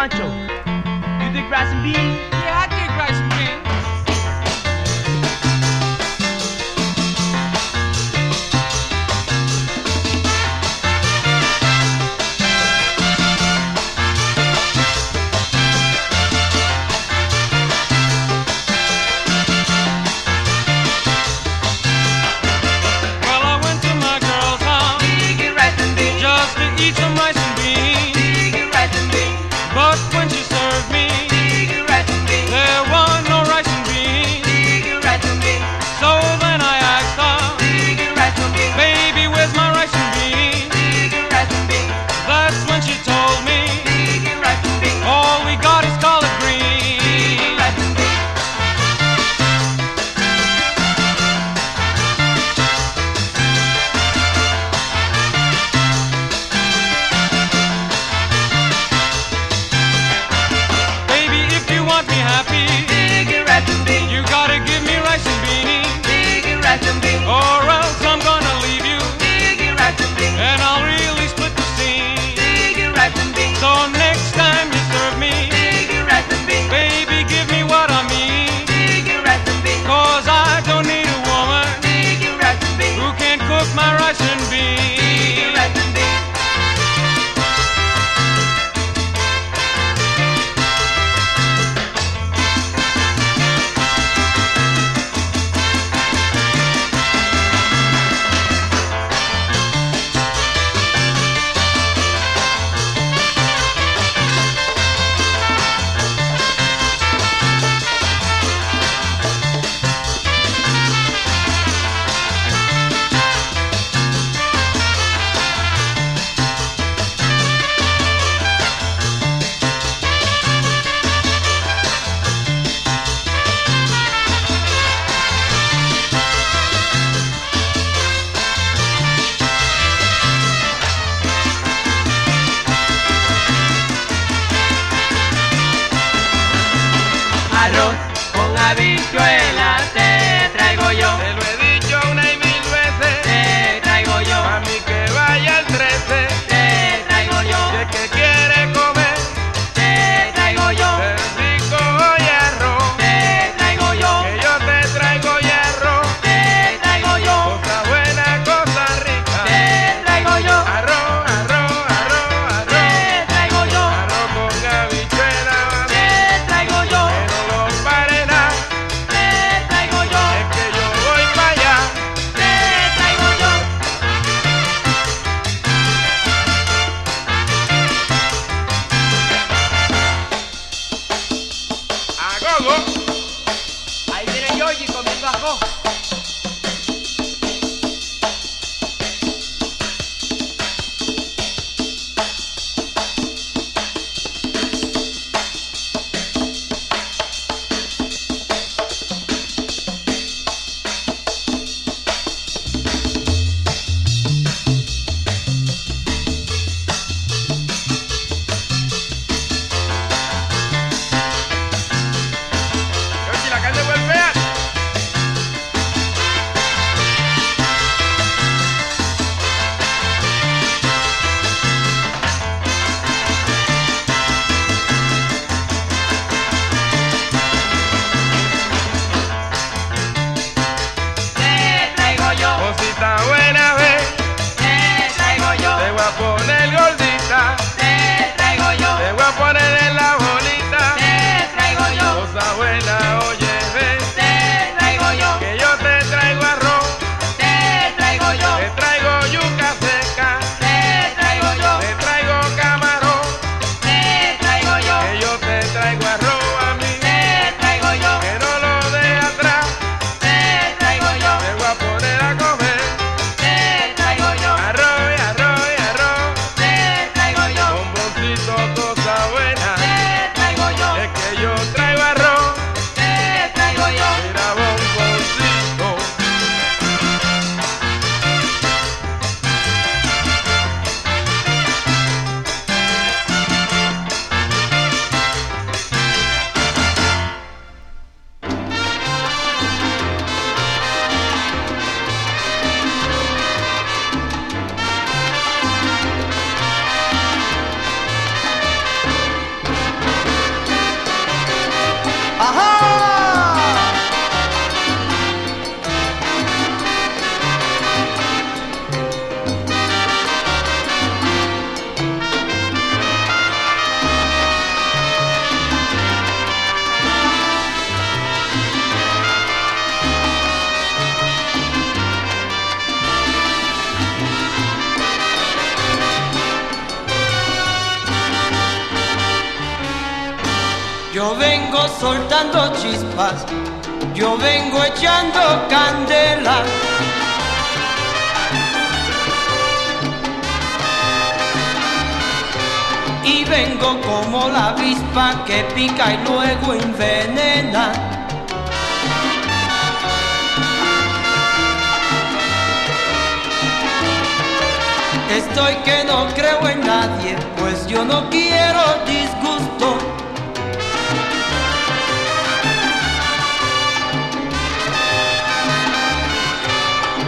Pancho, you dig rice and beans?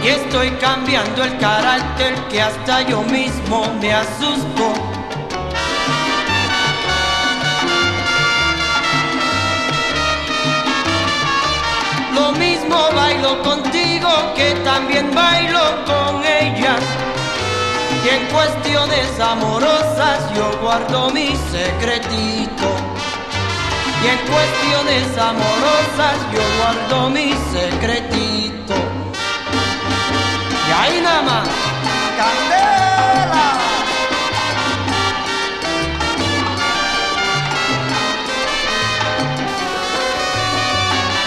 Y estoy cambiando el carácter que hasta yo mismo me asusto. Lo mismo bailo contigo que también bailo con ellas. Y en cuestiones amorosas yo guardo mi secretito. Y en cuestiones amorosas yo guardo mi secretito. Ahí nada más. ¡Candela!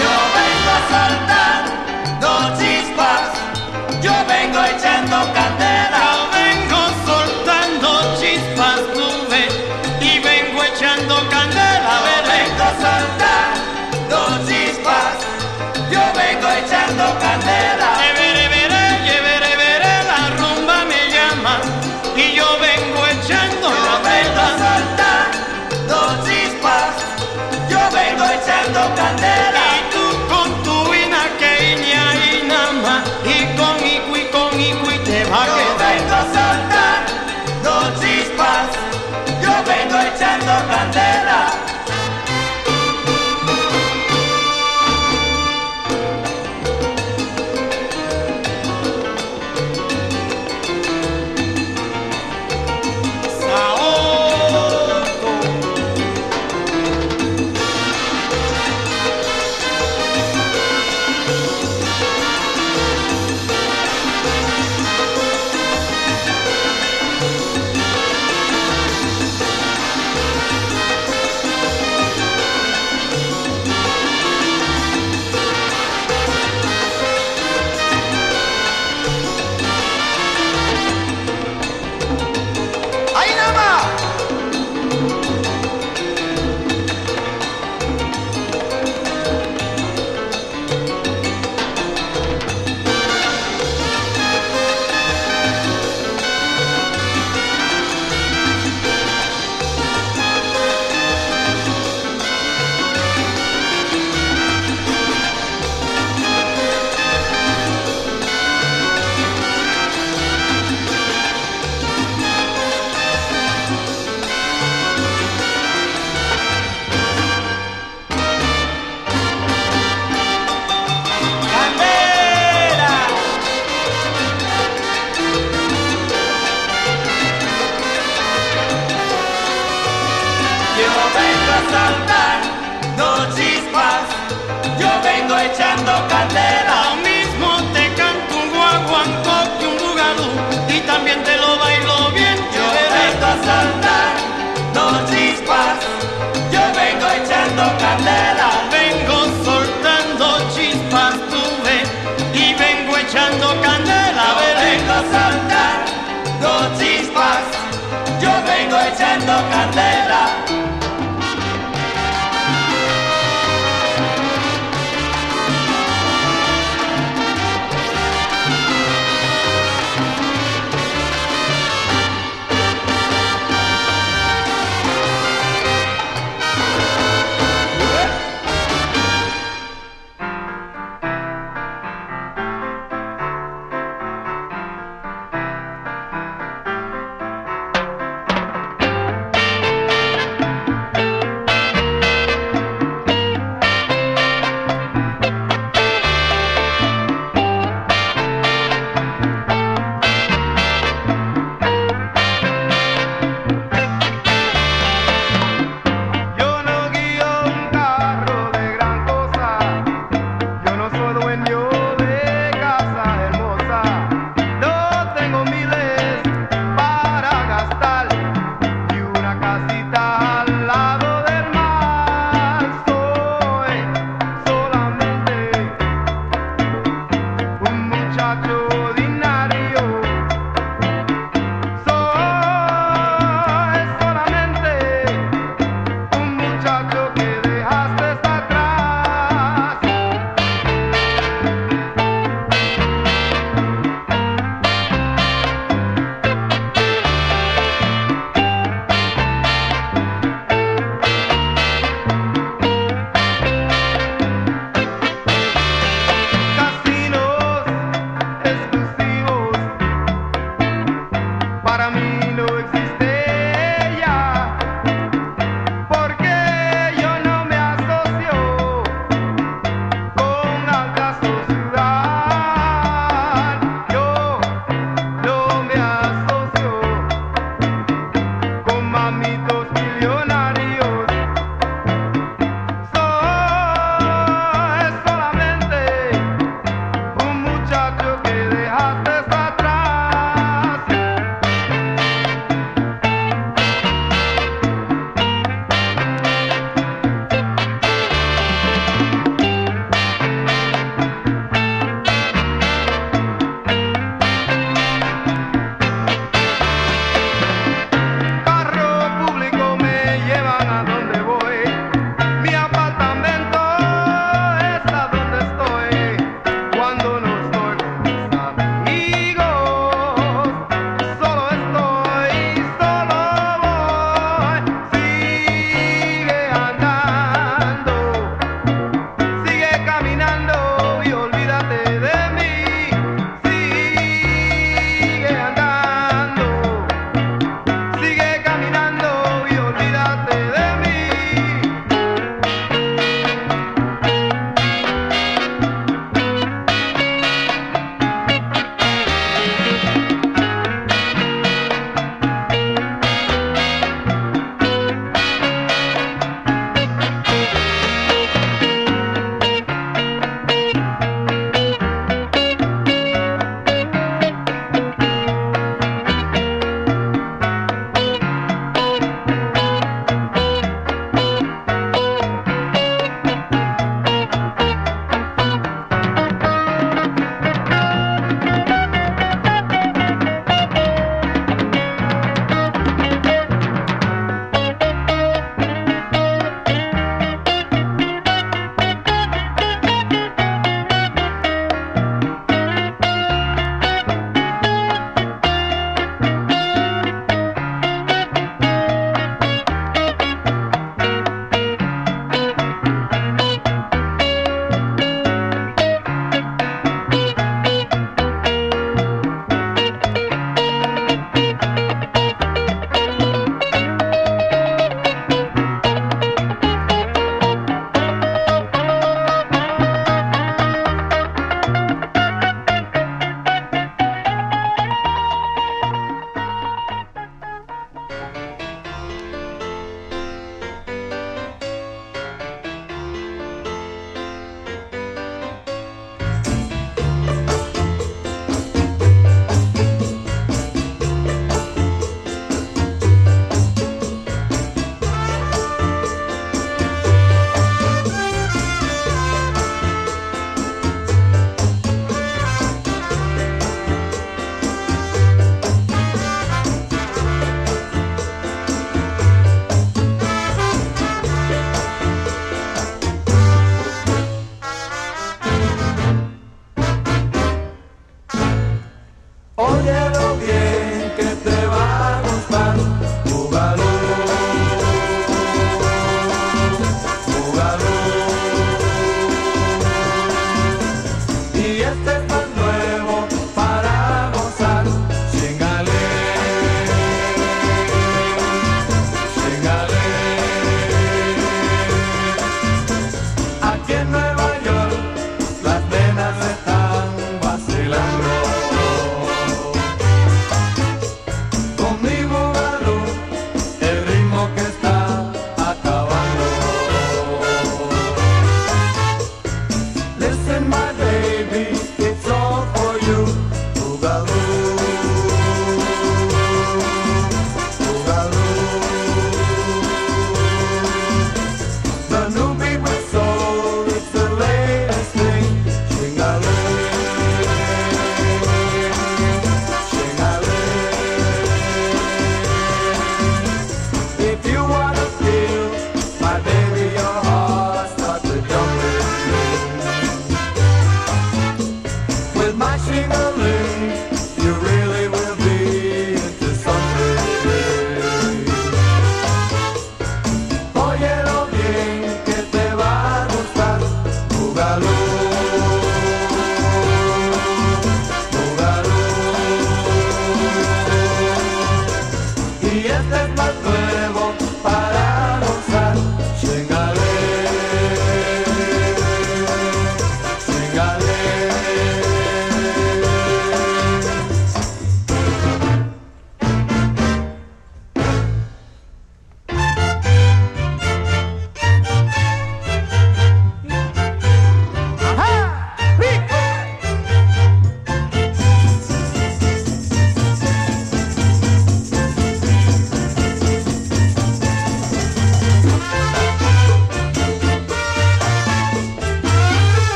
Yo vengo saltando chispas, yo vengo echando candela. facendo candela.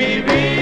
Be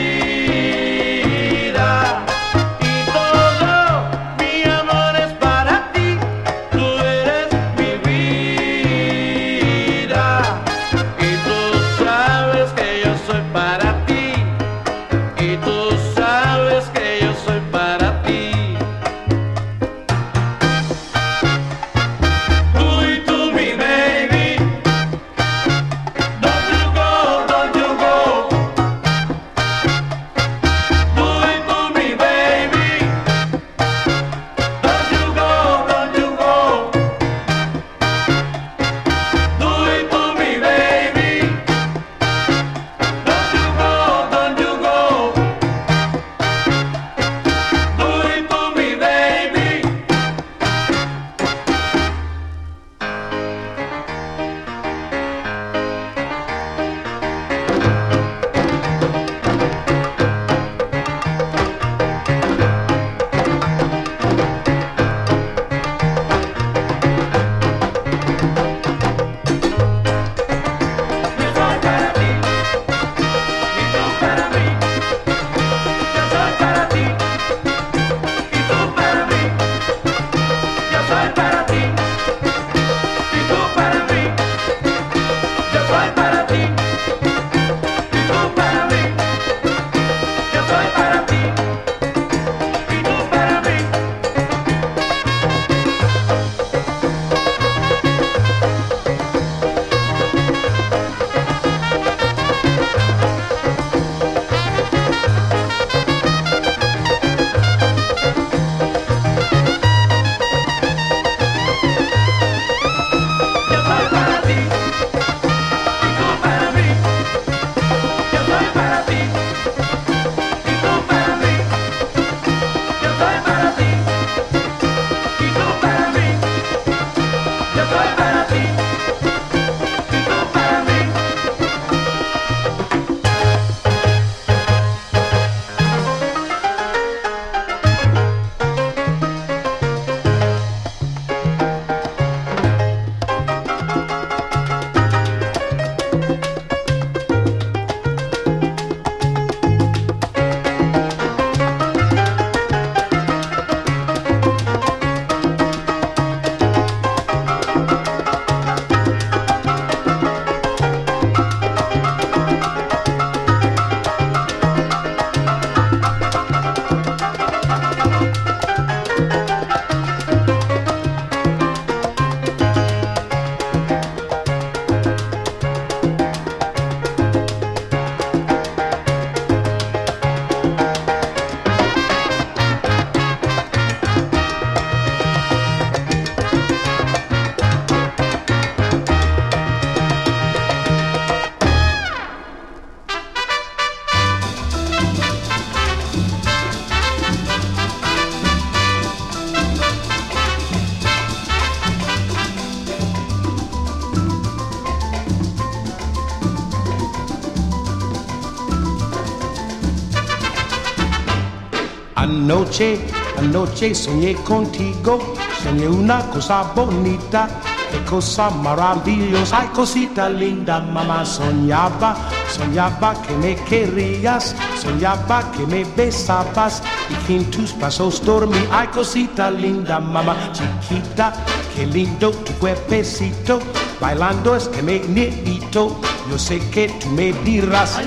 Anoche, anoche soñé contigo, soñé una cosa bonita, qué cosa maravillosa, ay cosita linda, mamá soñaba, soñaba que me querías, soñaba que me besabas. Y que en tus pasos dormí, ay cosita linda, mamá chiquita, qué lindo tu cuerpecito, bailando es que me necesito, yo sé que tú me dirás,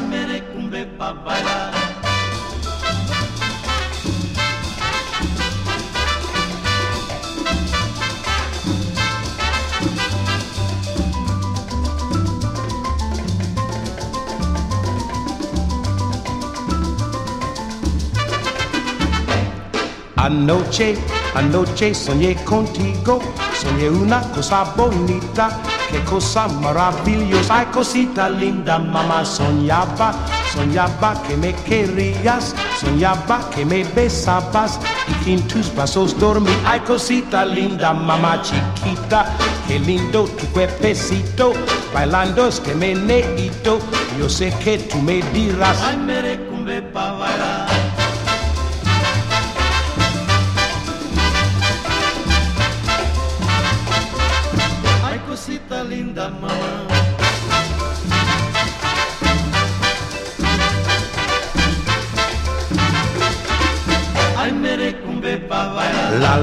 Anoche, anoche soñé contigo, soñé una cosa bonita, qué cosa maravillosa, ay cosita linda, mamá soñaba, soñaba que me querías, soñaba que me besabas y que en tus brazos dormí, ay cosita linda, mamá chiquita, qué lindo tu cuerpecito, bailando es que me necesito, yo sé que tú me dirás, Ay,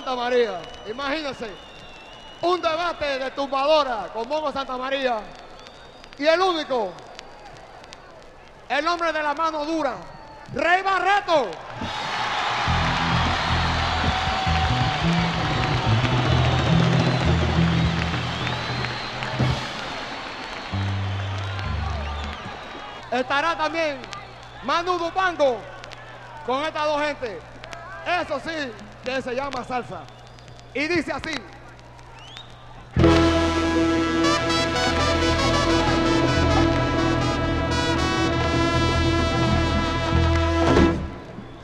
Santa María, imagínense, un debate de tumbadora con Mongo Santa María y el único, el hombre de la mano dura, Rey Barreto. Estará también Manu Dupango con estas dos gente. Eso sí, que se llama salsa. Y dice así.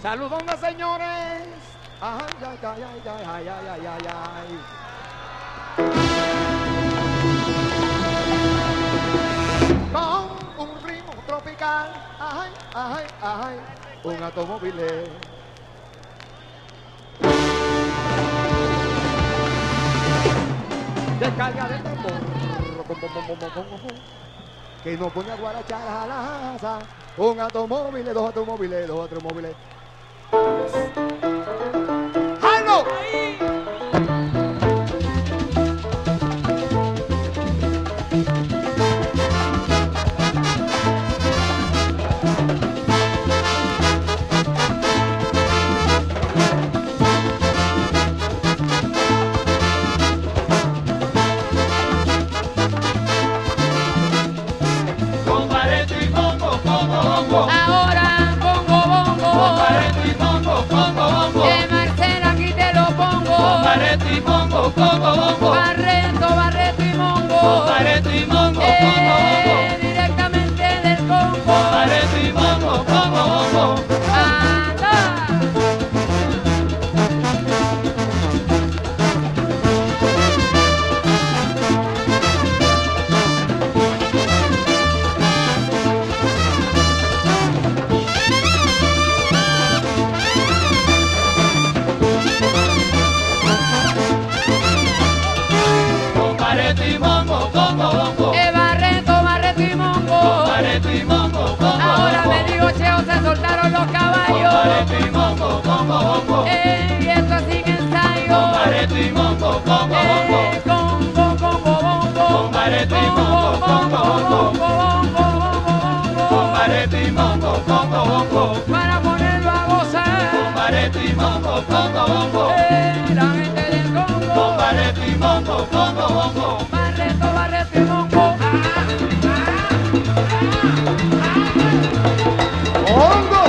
Saludos, señores. Ay, ay, ay, ay, ay, ay, ay, ay, Con un ritmo tropical, ay, ay, ay, un automóvil. Descarga de tambor, que nos pone a guarachar a la asa, un automóvil, dos automóviles, dos automóviles. Barreto, Barreto y Mongo. Barreto y Mongo, Mongo, Eh, bongo, bombarete y bongo, para ponerlo a gozar, bombarete y bongo, bongo, la gente del Congo, bombarete y bongo, bongo, bongo, barreto, barreto y bongo, ah, ah, ah, bongo.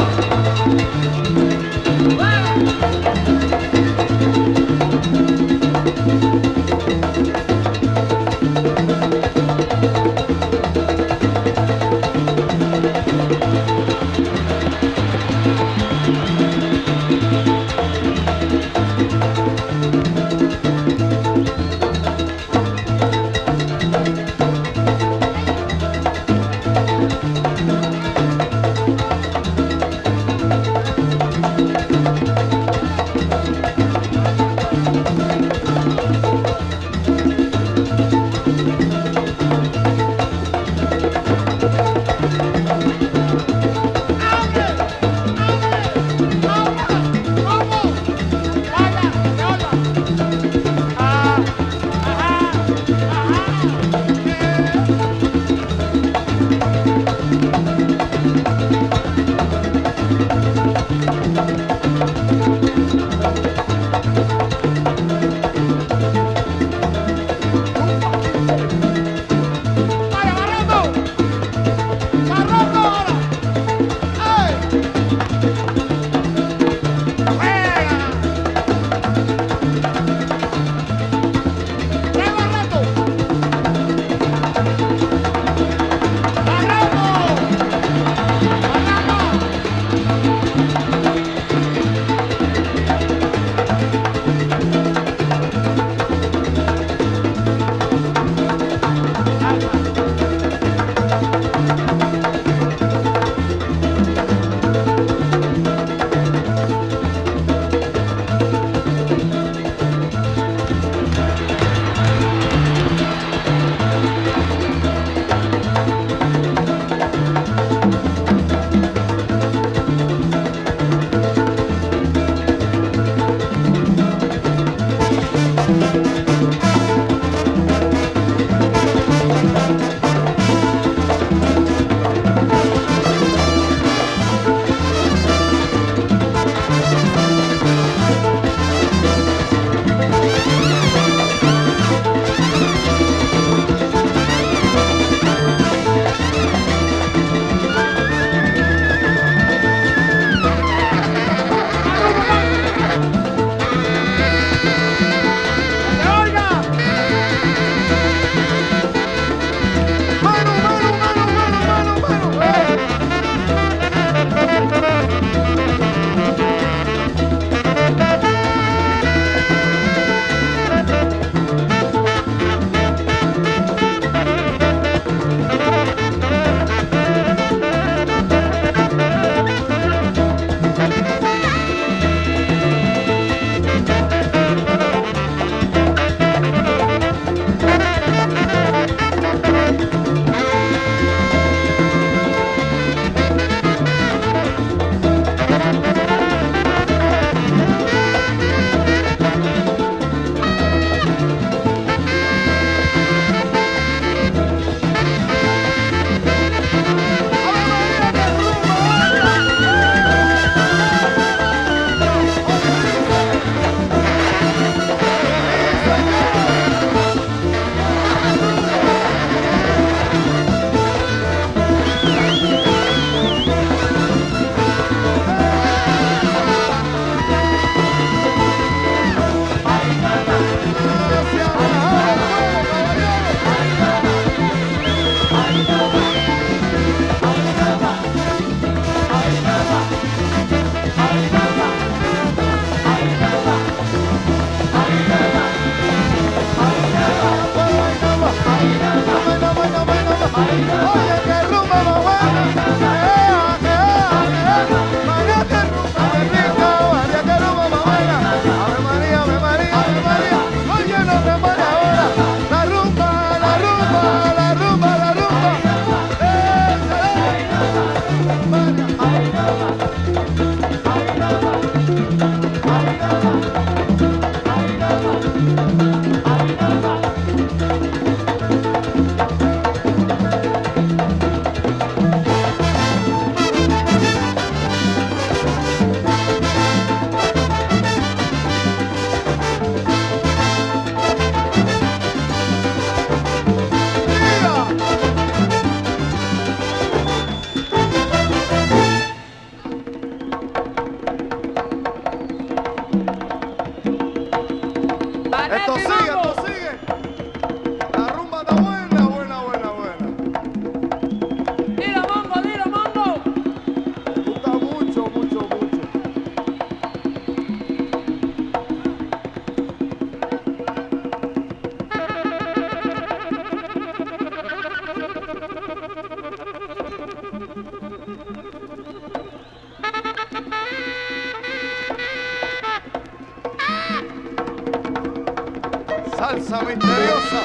Danza misteriosa.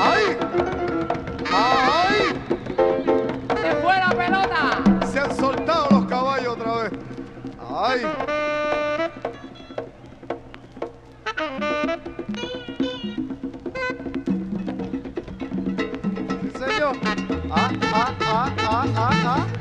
¡Ay! ¡Ay! ¡Se fue la pelota! Se han soltado los caballos otra vez. ¡Ay! Sí, señor. ¡Ah, ah, ah, ah, ah, ah!